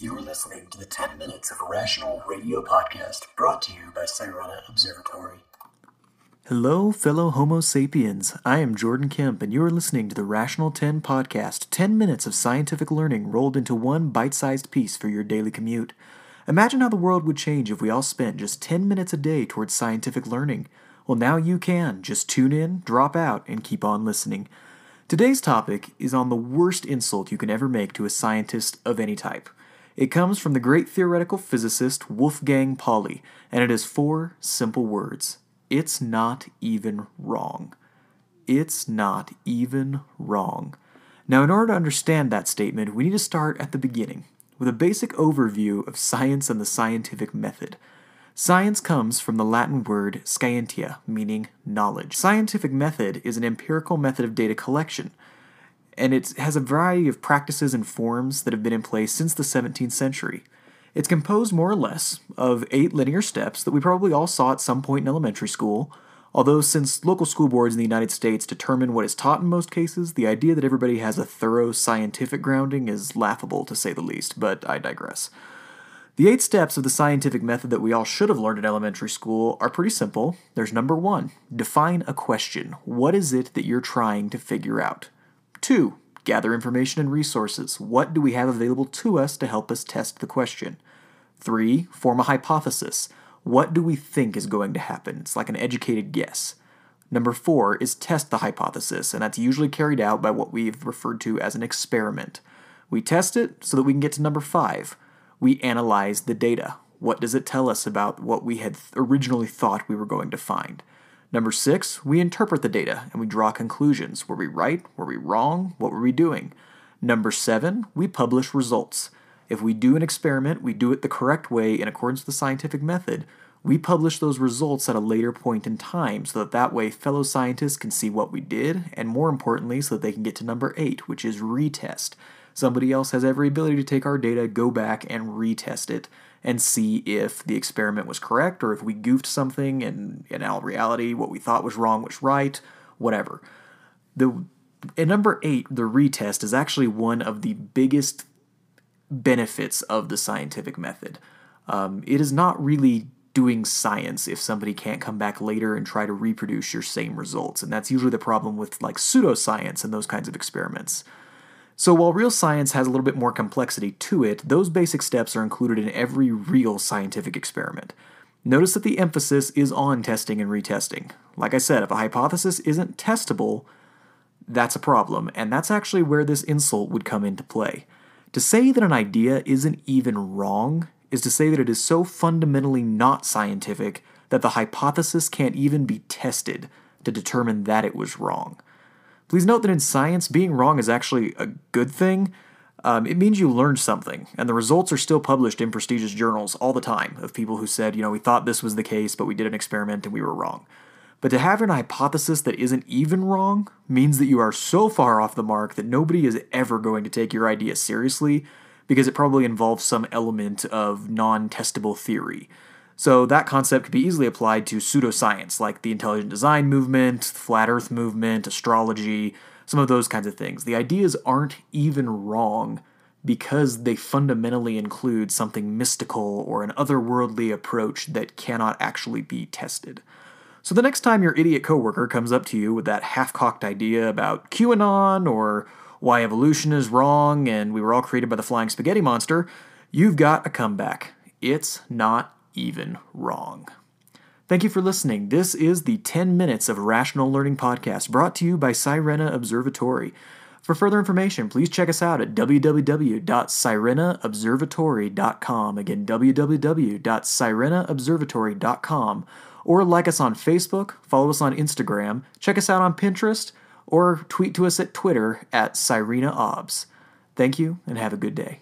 listening to the 10 Minutes of Rational Radio podcast brought to you by Sirena Observatory. Hello, fellow Homo sapiens. I am Jordan Kemp, and you are listening to the Rational 10 podcast 10 minutes of scientific learning rolled into one bite sized piece for your daily commute. Imagine how the world would change if we all spent just 10 minutes a day towards scientific learning. Well, now you can. Just tune in, drop out, and keep on listening. Today's topic is on the worst insult you can ever make to a scientist of any type. It comes from the great theoretical physicist Wolfgang Pauli, and it is four simple words It's not even wrong. It's not even wrong. Now, in order to understand that statement, we need to start at the beginning with a basic overview of science and the scientific method. Science comes from the Latin word scientia, meaning knowledge. Scientific method is an empirical method of data collection, and it has a variety of practices and forms that have been in place since the 17th century. It's composed more or less of eight linear steps that we probably all saw at some point in elementary school, although since local school boards in the United States determine what is taught in most cases, the idea that everybody has a thorough scientific grounding is laughable to say the least, but I digress. The eight steps of the scientific method that we all should have learned in elementary school are pretty simple. There's number one define a question. What is it that you're trying to figure out? Two, gather information and resources. What do we have available to us to help us test the question? Three, form a hypothesis. What do we think is going to happen? It's like an educated guess. Number four is test the hypothesis, and that's usually carried out by what we've referred to as an experiment. We test it so that we can get to number five we analyze the data. What does it tell us about what we had originally thought we were going to find? Number six, we interpret the data and we draw conclusions. Were we right? Were we wrong? What were we doing? Number seven, we publish results. If we do an experiment, we do it the correct way in accordance with the scientific method, we publish those results at a later point in time so that that way fellow scientists can see what we did, and more importantly, so that they can get to number eight, which is retest. Somebody else has every ability to take our data, go back, and retest it and see if the experiment was correct or if we goofed something and in all reality what we thought was wrong was right, whatever. The at number eight, the retest is actually one of the biggest benefits of the scientific method. Um, it is not really doing science if somebody can't come back later and try to reproduce your same results, and that's usually the problem with like pseudoscience and those kinds of experiments. So while real science has a little bit more complexity to it, those basic steps are included in every real scientific experiment. Notice that the emphasis is on testing and retesting. Like I said, if a hypothesis isn't testable, that's a problem, and that's actually where this insult would come into play. To say that an idea isn't even wrong is to say that it is so fundamentally not scientific that the hypothesis can't even be tested to determine that it was wrong. Please note that in science, being wrong is actually a good thing. Um, it means you learned something, and the results are still published in prestigious journals all the time of people who said, you know, we thought this was the case, but we did an experiment and we were wrong. But to have an hypothesis that isn't even wrong means that you are so far off the mark that nobody is ever going to take your idea seriously because it probably involves some element of non testable theory. So that concept could be easily applied to pseudoscience, like the intelligent design movement, flat earth movement, astrology, some of those kinds of things. The ideas aren't even wrong because they fundamentally include something mystical or an otherworldly approach that cannot actually be tested. So the next time your idiot coworker comes up to you with that half-cocked idea about QAnon or why evolution is wrong and we were all created by the flying spaghetti monster, you've got a comeback. It's not even wrong. Thank you for listening. This is the 10 Minutes of Rational Learning podcast brought to you by Sirena Observatory. For further information, please check us out at www.sirenaobservatory.com. Again, www.sirenaobservatory.com. Or like us on Facebook, follow us on Instagram, check us out on Pinterest, or tweet to us at Twitter at SirenaObs. Thank you and have a good day.